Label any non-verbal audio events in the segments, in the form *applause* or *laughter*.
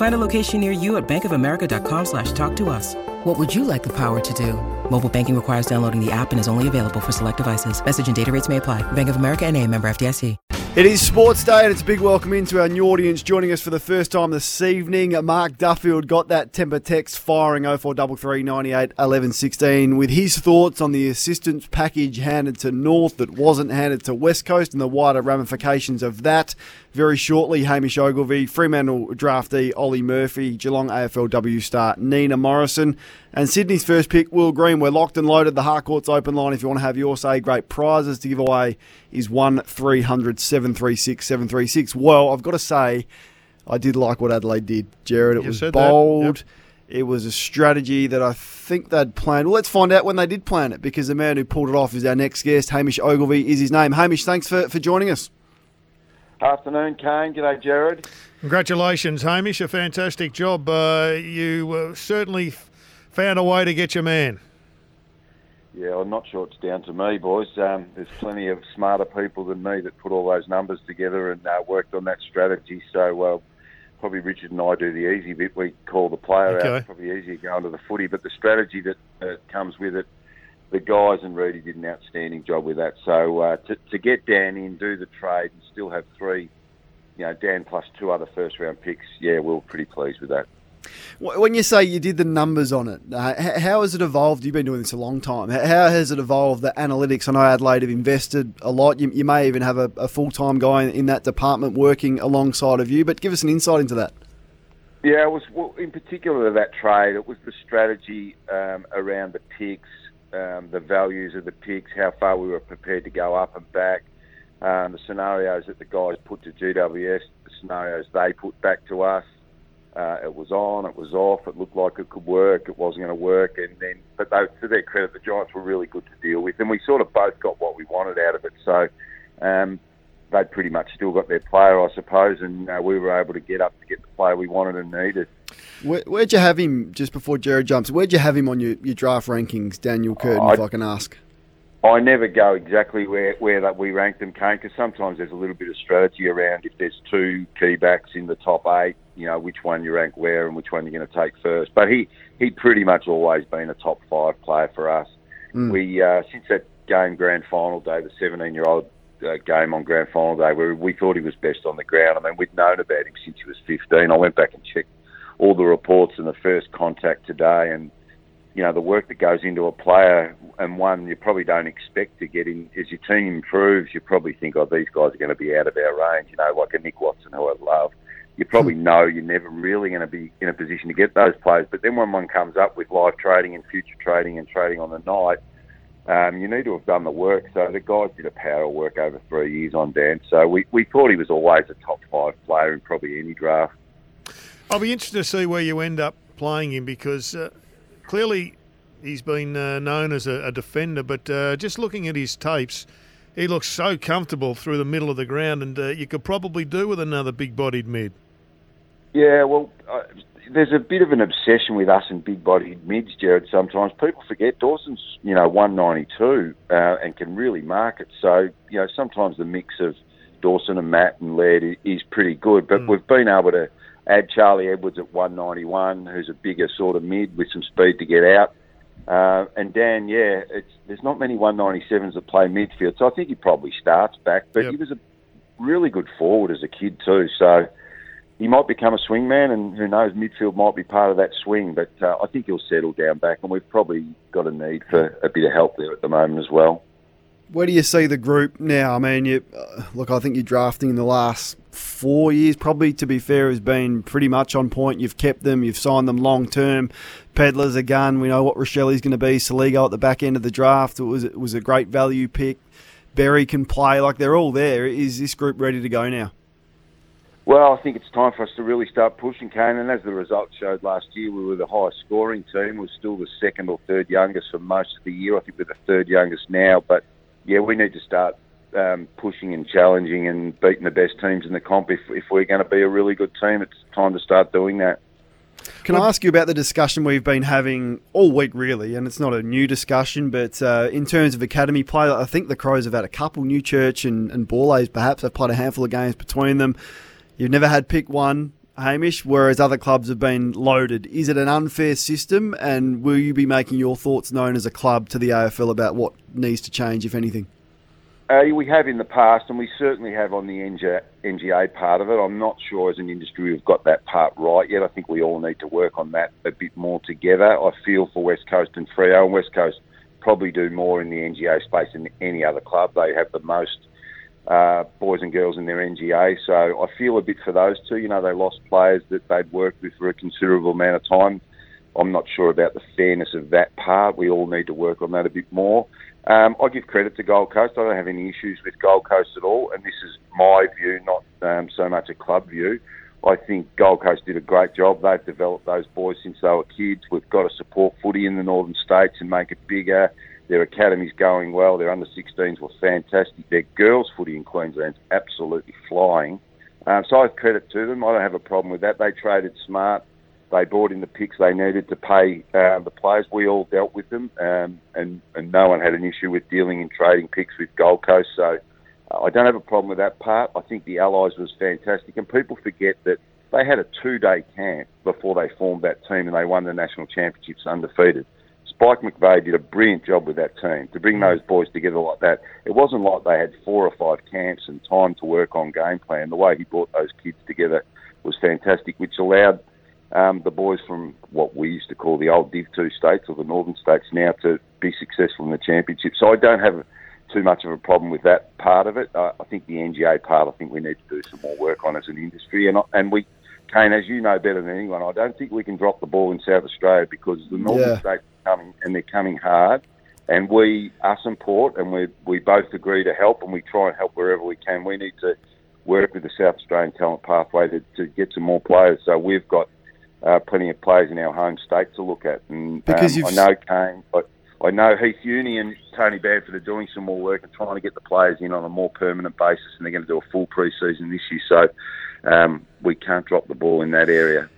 Find a location near you at bankofamerica.com slash talk to us. What would you like the power to do? Mobile banking requires downloading the app and is only available for select devices. Message and data rates may apply. Bank of America and a member FDIC. It is Sports Day, and it's a big welcome into our new audience. Joining us for the first time this evening, Mark Duffield got that temper text firing 0433 98 11 16 with his thoughts on the assistance package handed to North that wasn't handed to West Coast and the wider ramifications of that. Very shortly, Hamish Ogilvie, Fremantle draftee Ollie Murphy, Geelong AFLW star Nina Morrison, and Sydney's first pick, Will Green. We're locked and loaded. The Harcourts open line, if you want to have your say, great prizes to give away, is 1 300 736 736. Well, I've got to say, I did like what Adelaide did, Gerard. It You was bold. yep. It was a strategy that I think they'd planned. Well, let's find out when they did plan it because the man who pulled it off is our next guest. Hamish Ogilvie is his name. Hamish, thanks for, for joining us. Afternoon, Kane. G'day, Gerard. Congratulations, Hamish. A fantastic job. Uh, you uh, certainly f- found a way to get your man. Yeah, I'm not sure it's down to me, boys. Um, there's plenty of smarter people than me that put all those numbers together and uh, worked on that strategy. So, uh, probably Richard and I do the easy bit. We call the player out. It's probably easier going to the footy, but the strategy that uh, comes with it, the guys and Rudy did an outstanding job with that. So, uh, to, to get Dan in, do the trade, and still have three, you know, Dan plus two other first round picks, yeah, we we're pretty pleased with that. When you say you did the numbers on it, uh, how has it evolved? You've been doing this a long time. How has it evolved? The analytics. I know Adelaide have invested a lot. You, you may even have a, a full time guy in that department working alongside of you. But give us an insight into that. Yeah, it was well, in particular that trade. It was the strategy um, around the picks, um, the values of the picks, how far we were prepared to go up and back, um, the scenarios that the guys put to GWS, the scenarios they put back to us. Uh, it was on, it was off. It looked like it could work. It wasn't going to work, and then, but they, to their credit, the Giants were really good to deal with, and we sort of both got what we wanted out of it. So. Um, they pretty much still got their player, I suppose, and uh, we were able to get up to get the player we wanted and needed. Where, where'd you have him just before Jared jumps? Where'd you have him on your, your draft rankings, Daniel Curtin, if I- I can ask? I never go exactly where, where that we rank them, Kane, because sometimes there's a little bit of strategy around if there's two key backs in the top eight, you know, which one you rank where and which one you're going to take first. But he he pretty much always been a top five player for us. We uh, since that game grand final day, the 17 year old uh, game on grand final day, where we thought he was best on the ground. I mean, we'd known about him since he was 15. I went back and checked all the reports and the first contact today, and you know the work that goes into a player and one you probably don't expect to get in as your team improves you probably think oh these guys are going to be out of our range you know like a Nick Watson who I love. You probably know you're never really going to be in a position to get those players. But then when one comes up with live trading and future trading and trading on the night um, you need to have done the work. So the guys did a power of work over three years on Dan. So we, we thought he was always a top five player in probably any draft I'll be interested to see where you end up playing him because uh, clearly he's been uh, known as a, a defender, but uh, just looking at his tapes, he looks so comfortable through the middle of the ground, and uh, you could probably do with another big-bodied mid. Yeah, well, uh, there's a bit of an obsession with us and big-bodied mids, Gerard. Sometimes people forget Dawson's, you know, 192 uh, and can really mark it. So, you know, sometimes the mix of Dawson and Matt and Laird is pretty good. But we've been able to add Charlie Edwards at 191, who's a bigger sort of mid with some speed to get out. Uh, and Dan, yeah, it's, there's not many 197s that play midfield, so I think he probably starts back. But Yep. he was a really good forward as a kid too. So he might become a swingman, and who knows, midfield might be part of that swing. But uh, I think he'll settle down back, and we've probably got a need for a bit of help there at the moment as well. Where do you see the group now? I mean, you, uh, look, I think you're drafting in the last four years, probably to be fair, has been pretty much on point. You've kept them, you've signed them long term. Pedlar's a gun. We know what Rachele's going to be. Soligo at the back end of the draft it was it was a great value pick. Berry can play. Like they're all there. Is this group ready to go now? Well, I think it's time for us to really start pushing, Kane. And as the results showed last year, we were the highest scoring team. We are still the second or third youngest for most of the year. I think we're the third youngest now. But yeah, we need to start um, pushing and challenging and beating the best teams in the comp. If, if we're going to be a really good team, it's time to start doing that. Can I ask you about the discussion we've been having all week, really? And it's not a new discussion, but uh, in terms of academy play, I think the Crows have had a couple, Newchurch and, and Borlase perhaps. They've played a handful of games between them. You've never had pick one, Hamish, whereas other clubs have been loaded. Is it an unfair system? And will you be making your thoughts known as a club to the AFL about what needs to change, if anything? Uh, we have in the past, and we certainly have on the NGA part of it. I'm not sure as an industry we've got that part right yet. I think we all need to work on that a bit more together. I feel for West Coast and Freo, and West Coast probably do more in the NGA space than any other club. They have the most uh, boys and girls in their NGA, so I feel a bit for those two. You know, they lost players that they'd worked with for a considerable amount of time. I'm not sure about the fairness of that part. We all need to work on that a bit more. Um, I give credit to Gold Coast. I don't have any issues with Gold Coast at all, and this is my view, not um, so much a club view. I think Gold Coast did a great job. They've developed those boys since they were kids. We've got to support footy in the northern states and make it bigger. Their academy's going well. Their under 16s were fantastic. Their girls' footy in Queensland's absolutely flying. Um, so I have credit to them. I don't have a problem with that. They traded smart. They bought in the picks they needed to pay uh, the players. We all dealt with them, um, and, and no one had an issue with dealing and trading picks with Gold Coast. So uh, I don't have a problem with that part. I think the Allies was fantastic, and people forget that they had a two-day camp before they formed that team, and they won the national championships undefeated. Spike McVeigh did a brilliant job with that team to bring those boys together like that. It wasn't like they had four or five camps and time to work on game plan. The way he brought those kids together was fantastic, which allowed um, the boys from what we used to call the old Div 2 states or the northern states now to be successful in the championship. So I don't have too much of a problem with that part of it. Uh, I think the NGA part, I think we need to do some more work on as an industry. And, and we, Kane, as you know better than anyone, I don't think we can drop the ball in South Australia because the northern yeah. states are coming and they're coming hard. And we, us and Port, and we, we both agree to help and we try and help wherever we can. We need to work with the South Australian talent pathway to, to get some more players. So we've got uh, plenty of players in our home state to look at. And because um, I know Kane, but I know Heath Uni and Tony Bamford are doing some more work and trying to get the players in on a more permanent basis, and they're going to do a full pre-season this year. So um, we can't drop the ball in that area.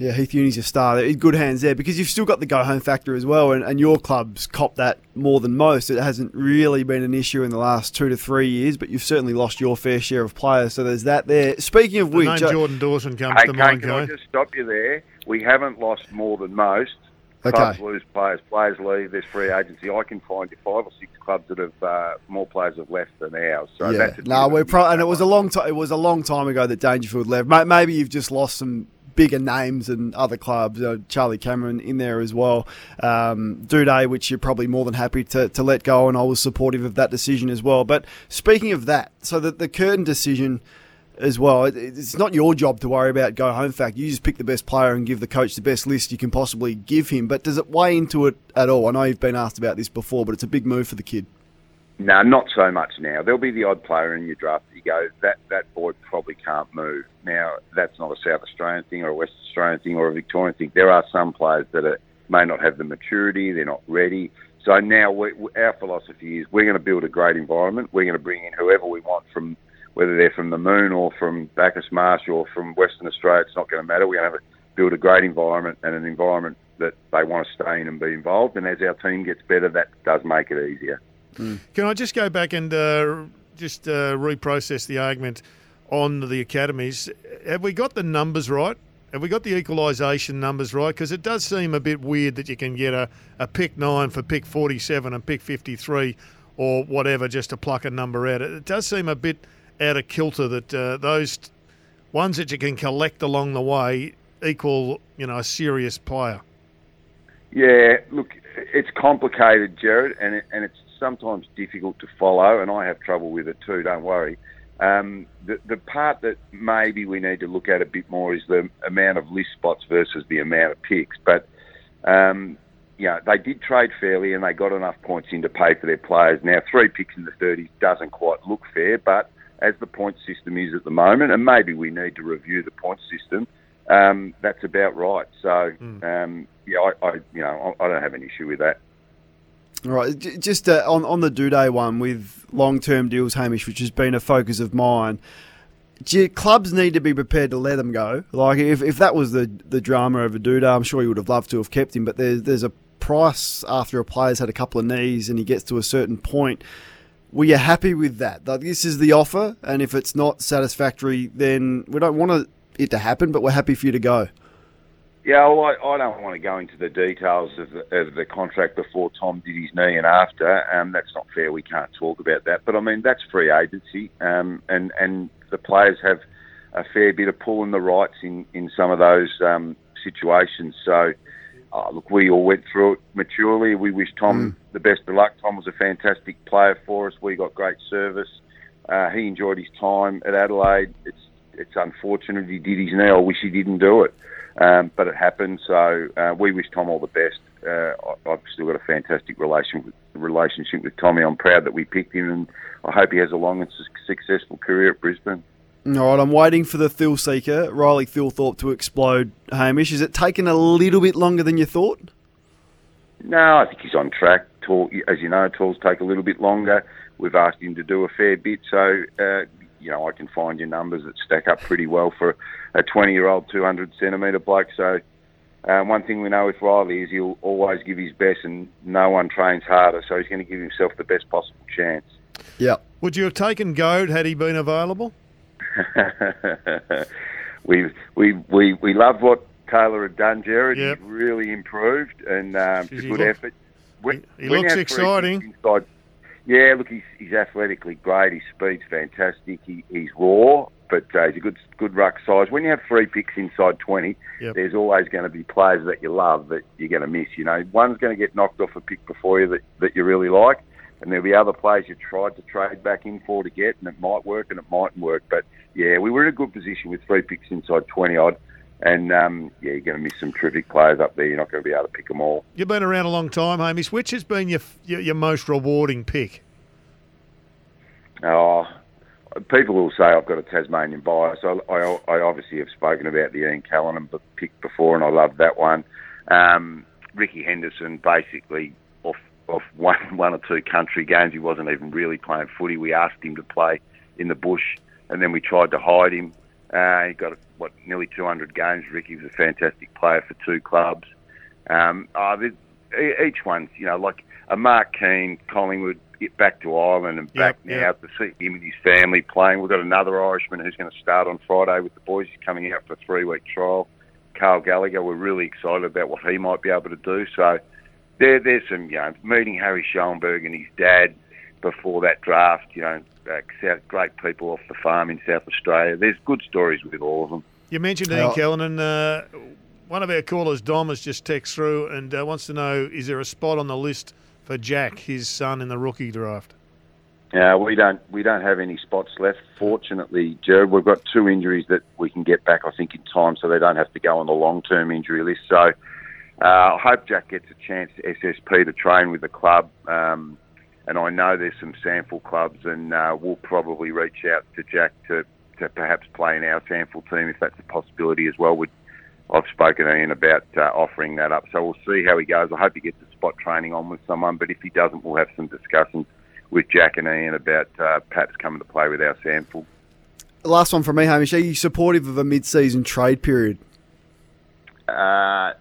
Yeah, Heath Uni's a star. In good hands there because you've still got the go home factor as well, and, and your club's copped that more than most. It hasn't really been an issue in the last two to three years, but you've certainly lost your fair share of players. So there's that there. Speaking of the which, name uh, Jordan Dawson comes hey, to mind. Can I just stop you there? We haven't lost more than most. Okay. Clubs lose players, players leave. There's free agency. I can find you five or six clubs that have uh, more players have left than ours. So yeah. no, we're pro- and it was a long time. It was a long time ago that Dangerfield left. Maybe you've just lost some bigger names and other clubs. Uh, Charlie Cameron in there as well. Um, Doedee, which you're probably more than happy to, to let go, and I was supportive of that decision as well. But speaking of that, so that the Curtin decision as well. It's not your job to worry about go home fact. You just pick the best player and give the coach the best list you can possibly give him. But does it weigh into it at all? I know you've been asked about this before, but it's a big move for the kid. No, not so much now. There'll be the odd player in your draft that you go, that, that boy probably can't move. Now, that's not a South Australian thing or a West Australian thing or a Victorian thing. There are some players that are, may not have the maturity, they're not ready. So now we, our philosophy is we're going to build a great environment. We're going to bring in whoever we want from, whether they're from the moon or from Bacchus Marsh or from Western Australia, it's not going to matter. We're going to a, build a great environment and an environment that they want to stay in and be involved. And as our team gets better, that does make it easier. Can I just go back and uh, just uh, reprocess the argument on the academies? Have we got the numbers right? Have we got the equalisation numbers right? Because it does seem a bit weird that you can get a, a pick nine for pick 47 and pick 53 or whatever just to pluck a number out. It does seem a bit out of kilter that uh, those ones that you can collect along the way equal, you know, a serious player. Yeah, look, it's complicated, Gerard, and it, and it's sometimes difficult to follow, and I have trouble with it too. Don't worry. Um, the, the part that maybe we need to look at a bit more is the amount of list spots versus the amount of picks. But um, you know, they did trade fairly and they got enough points in to pay for their players. Now, three picks in the 30s doesn't quite look fair, but as the point system is at the moment, and maybe we need to review the point system, um, that's about right. So, mm. um, yeah, I, I, you know, I, I don't have an issue with that. All right, just uh, on on the Doedee one with long term deals, Hamish, which has been a focus of mine. Clubs need to be prepared to let him go? Like if, if that was the the drama over Doedee, I'm sure he would have loved to have kept him. But there's there's a price after a player's had a couple of knees and he gets to a certain point. Were you happy with that? Like this is the offer, and if it's not satisfactory, then we don't want it to happen, but we're happy for you to go. Yeah, well, I, I don't want to go into the details of the, of the contract before Tom did his knee and after. Um, that's not fair. We can't talk about that. But I mean, that's free agency, um, and and the players have a fair bit of pull in the rights in in some of those um, situations. So, uh, look, we all went through it maturely. We wish Tom mm. the best of luck. Tom was a fantastic player for us. We got great service. Uh, he enjoyed his time at Adelaide. It's it's unfortunate he did his knee. I wish he didn't do it. Um, but it happened, so uh, we wish Tom all the best. Uh, I've still got a fantastic relation with, relationship with Tommy. I'm proud that we picked him, and I hope he has a long and su- successful career at Brisbane. All right, I'm waiting for the Thil seeker, Riley Thilthorpe, to explode. Hamish, is it taken a little bit longer than you thought? No, I think he's on track. Tall, as you know, talls take a little bit longer. We've asked him to do a fair bit, so uh, you know I can find your numbers that stack up pretty well for a 20 year old 200 centimetre bloke. So um, one thing we know with Riley is he'll always give his best, and no one trains harder. So he's going to give himself the best possible chance. Yeah. Would you have taken Goad had he been available? *laughs* we we we we loved what Taylor had done, Gerard. Yep. He really improved, and um, it's a good look, effort. When, he, he looks exciting. Inside, yeah, look, he's, he's athletically great. His speed's fantastic. He, he's raw, but uh, he's a good good ruck size. When you have three picks inside 20, yep. there's always going to be players that you love that you're going to miss. You know, one's going to get knocked off a pick before you that, that you really like, and there'll be other players you tried to trade back in for to get, and it might work and it mightn't work. But yeah, we were in a good position with three picks inside 20 odd. And um, yeah, you're going to miss some terrific players up there. You're not going to be able to pick them all. You've been around a long time, Hamish. Which has been your your, your most rewarding pick? Oh, people will say I've got a Tasmanian bias. I, I, I obviously have spoken about the Ian Callinan pick before, and I love that one. Um, Ricky Henderson, basically off off *laughs* one one or two country games, he wasn't even really playing footy. We asked him to play in the bush, and then we tried to hide him. Uh, he got what nearly 200 games. Ricky was a fantastic player for two clubs. Um, oh, each one, you know, like a Mark Keane, Collingwood, get back to Ireland and back yep, now yep. to see him and his family playing. We've got another Irishman who's going to start on Friday with the boys. He's coming out for a three week trial. Carl Gallagher, we're really excited about what he might be able to do. So there, there's some, you know, meeting Harry Schoenberg and his dad before that draft, you know, uh, great people off the farm in South Australia. There's good stories with all of them. You mentioned Ian Callinan. Uh, one of our callers, Dom, has just texted through and uh, wants to know is there a spot on the list for Jack, his son, in the rookie draft? Uh, we don't we don't have any spots left. Fortunately, Gerard, we've got two injuries that we can get back. I think in time, so they don't have to go on the long term injury list. So uh, I hope Jack gets a chance to SSP to train with the club. Um, and I know there's some SANFL clubs, and uh, we'll probably reach out to Jack to, to perhaps play in our SANFL team if that's a possibility as well. We'd, I've spoken to Ian about uh, offering that up, so we'll see how he goes. I hope he gets a spot training on with someone, but if he doesn't, we'll have some discussions with Jack and Ian about uh, perhaps coming to play with our SANFL. Last one from me, Hamish. Are you supportive of a mid-season trade period? Uh,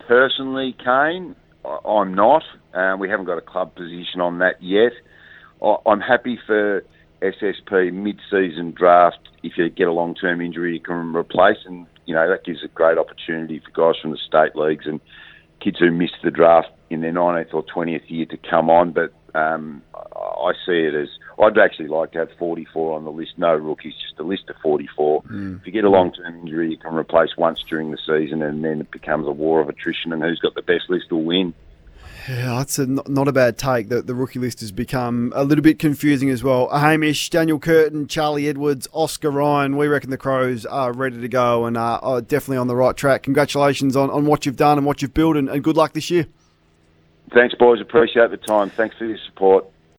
personally, Kane, I'm not. Uh, we haven't got a club position on that yet. I'm happy for SSP mid-season draft. If you get a long-term injury, you can replace, and you know that gives a great opportunity for guys from the state leagues and kids who missed the draft in their 19th or 20th year to come on. But um, I see it as I'd actually like to have 44 on the list. No rookies, just a list of 44. Mm. If you get a long-term injury, you can replace once during the season, and then it becomes a war of attrition, and who's got the best list will win. Yeah, that's a, not a bad take. The, the rookie list has become a little bit confusing as well. Hamish, Daniel Curtin, Charlie Edwards, Oscar Ryan. We reckon the Crows are ready to go and are definitely on the right track. Congratulations on, on what you've done and what you've built, and, and good luck this year. Thanks, boys. Appreciate the time. Thanks for your support.